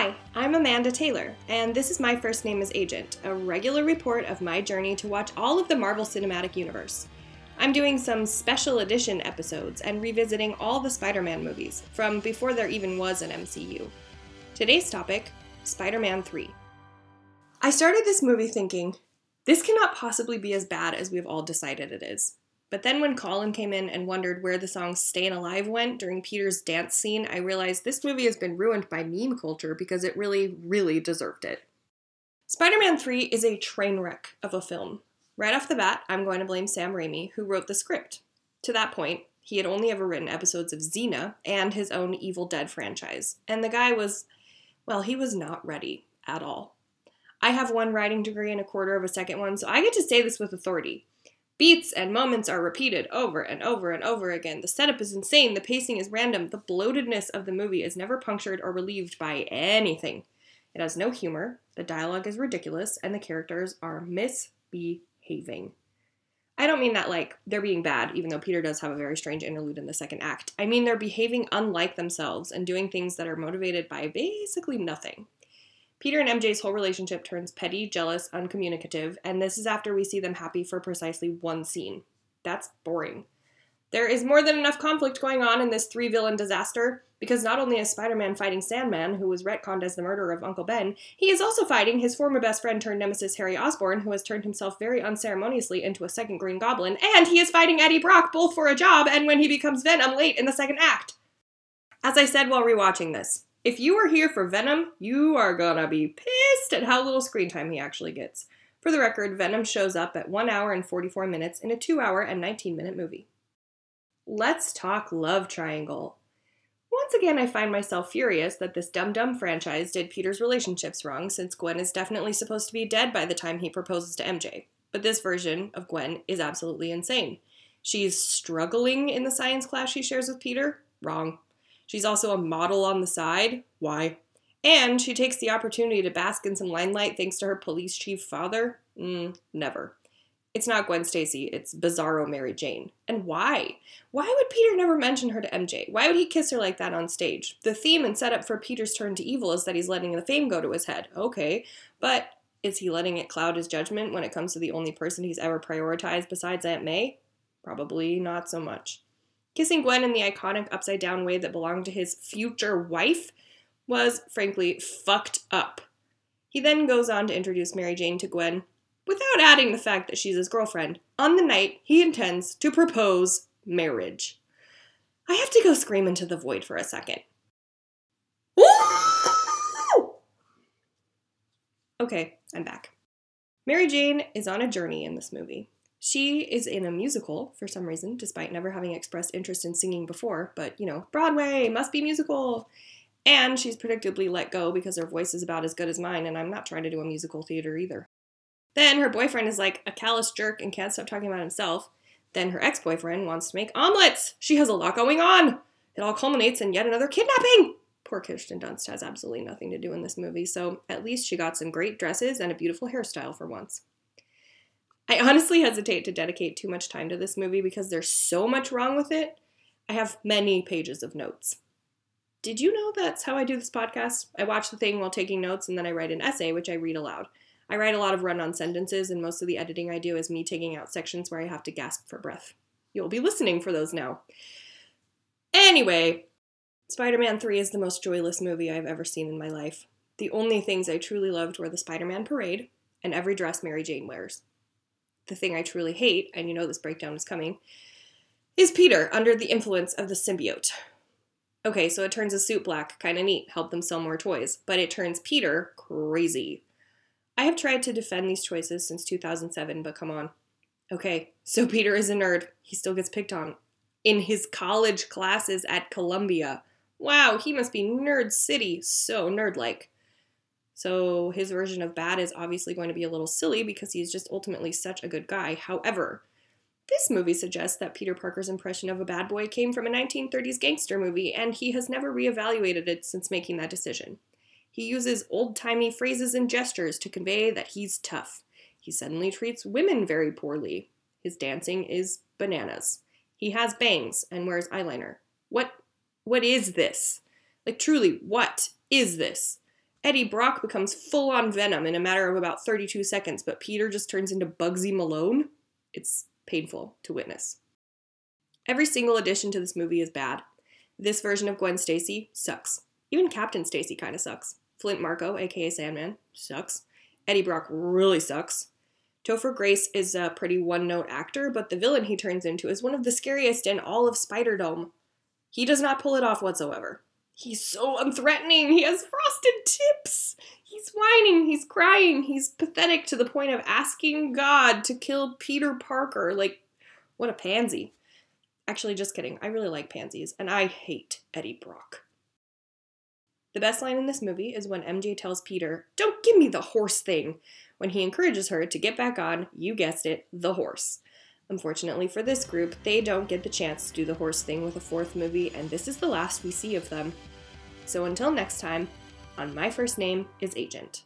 Hi, I'm Amanda Taylor, and this is My First Name is Agent, a regular report of my journey to watch all of the Marvel Cinematic Universe. I'm doing some special edition episodes and revisiting all the Spider Man movies from before there even was an MCU. Today's topic Spider Man 3. I started this movie thinking, this cannot possibly be as bad as we've all decided it is. But then when Colin came in and wondered where the song Stayin' Alive went during Peter's dance scene, I realized this movie has been ruined by meme culture because it really, really deserved it. Spider Man 3 is a train wreck of a film. Right off the bat, I'm going to blame Sam Raimi, who wrote the script. To that point, he had only ever written episodes of Xena and his own Evil Dead franchise, and the guy was, well, he was not ready at all. I have one writing degree and a quarter of a second one, so I get to say this with authority. Beats and moments are repeated over and over and over again. The setup is insane, the pacing is random, the bloatedness of the movie is never punctured or relieved by anything. It has no humor, the dialogue is ridiculous, and the characters are misbehaving. I don't mean that like they're being bad, even though Peter does have a very strange interlude in the second act. I mean they're behaving unlike themselves and doing things that are motivated by basically nothing. Peter and MJ's whole relationship turns petty, jealous, uncommunicative, and this is after we see them happy for precisely one scene. That's boring. There is more than enough conflict going on in this three villain disaster, because not only is Spider Man fighting Sandman, who was retconned as the murderer of Uncle Ben, he is also fighting his former best friend turned nemesis Harry Osborn, who has turned himself very unceremoniously into a second Green Goblin, and he is fighting Eddie Brock both for a job and when he becomes Venom late in the second act. As I said while rewatching this, if you are here for Venom, you are gonna be pissed at how little screen time he actually gets. For the record, Venom shows up at 1 hour and 44 minutes in a 2 hour and 19 minute movie. Let's talk love triangle. Once again, I find myself furious that this dumb dumb franchise did Peter's relationships wrong, since Gwen is definitely supposed to be dead by the time he proposes to MJ. But this version of Gwen is absolutely insane. She's struggling in the science class she shares with Peter? Wrong. She's also a model on the side. Why? And she takes the opportunity to bask in some limelight thanks to her police chief father. Mm, never. It's not Gwen Stacy, it's Bizarro Mary Jane. And why? Why would Peter never mention her to MJ? Why would he kiss her like that on stage? The theme and setup for Peter's turn to evil is that he's letting the fame go to his head. Okay, but is he letting it cloud his judgment when it comes to the only person he's ever prioritized besides Aunt May? Probably not so much. Kissing Gwen in the iconic upside down way that belonged to his future wife was, frankly, fucked up. He then goes on to introduce Mary Jane to Gwen, without adding the fact that she's his girlfriend, on the night he intends to propose marriage. I have to go scream into the void for a second. Okay, I'm back. Mary Jane is on a journey in this movie. She is in a musical for some reason, despite never having expressed interest in singing before, but you know, Broadway must be musical. And she's predictably let go because her voice is about as good as mine, and I'm not trying to do a musical theater either. Then her boyfriend is like a callous jerk and can't stop talking about himself. Then her ex boyfriend wants to make omelets. She has a lot going on. It all culminates in yet another kidnapping. Poor Kirsten Dunst has absolutely nothing to do in this movie, so at least she got some great dresses and a beautiful hairstyle for once. I honestly hesitate to dedicate too much time to this movie because there's so much wrong with it. I have many pages of notes. Did you know that's how I do this podcast? I watch the thing while taking notes and then I write an essay, which I read aloud. I write a lot of run on sentences, and most of the editing I do is me taking out sections where I have to gasp for breath. You'll be listening for those now. Anyway, Spider Man 3 is the most joyless movie I've ever seen in my life. The only things I truly loved were the Spider Man parade and every dress Mary Jane wears the thing I truly hate, and you know this breakdown is coming, is Peter under the influence of the symbiote. Okay, so it turns a suit black, kind of neat, help them sell more toys, but it turns Peter crazy. I have tried to defend these choices since 2007, but come on. Okay, so Peter is a nerd. He still gets picked on in his college classes at Columbia. Wow, he must be Nerd City, so nerd like. So his version of bad is obviously going to be a little silly because he's just ultimately such a good guy. However, this movie suggests that Peter Parker's impression of a bad boy came from a 1930s gangster movie, and he has never reevaluated it since making that decision. He uses old timey phrases and gestures to convey that he's tough. He suddenly treats women very poorly. His dancing is bananas. He has bangs and wears eyeliner. What what is this? Like truly, what is this? Eddie Brock becomes full on Venom in a matter of about 32 seconds, but Peter just turns into Bugsy Malone. It's painful to witness. Every single addition to this movie is bad. This version of Gwen Stacy sucks. Even Captain Stacy kind of sucks. Flint Marko, aka Sandman, sucks. Eddie Brock really sucks. Topher Grace is a pretty one note actor, but the villain he turns into is one of the scariest in all of Spiderdome. He does not pull it off whatsoever. He's so unthreatening. He has frosted tips. He's whining. He's crying. He's pathetic to the point of asking God to kill Peter Parker. Like, what a pansy. Actually, just kidding. I really like pansies, and I hate Eddie Brock. The best line in this movie is when MJ tells Peter, Don't give me the horse thing, when he encourages her to get back on, you guessed it, the horse. Unfortunately for this group, they don't get the chance to do the horse thing with a fourth movie, and this is the last we see of them. So until next time, on My First Name is Agent.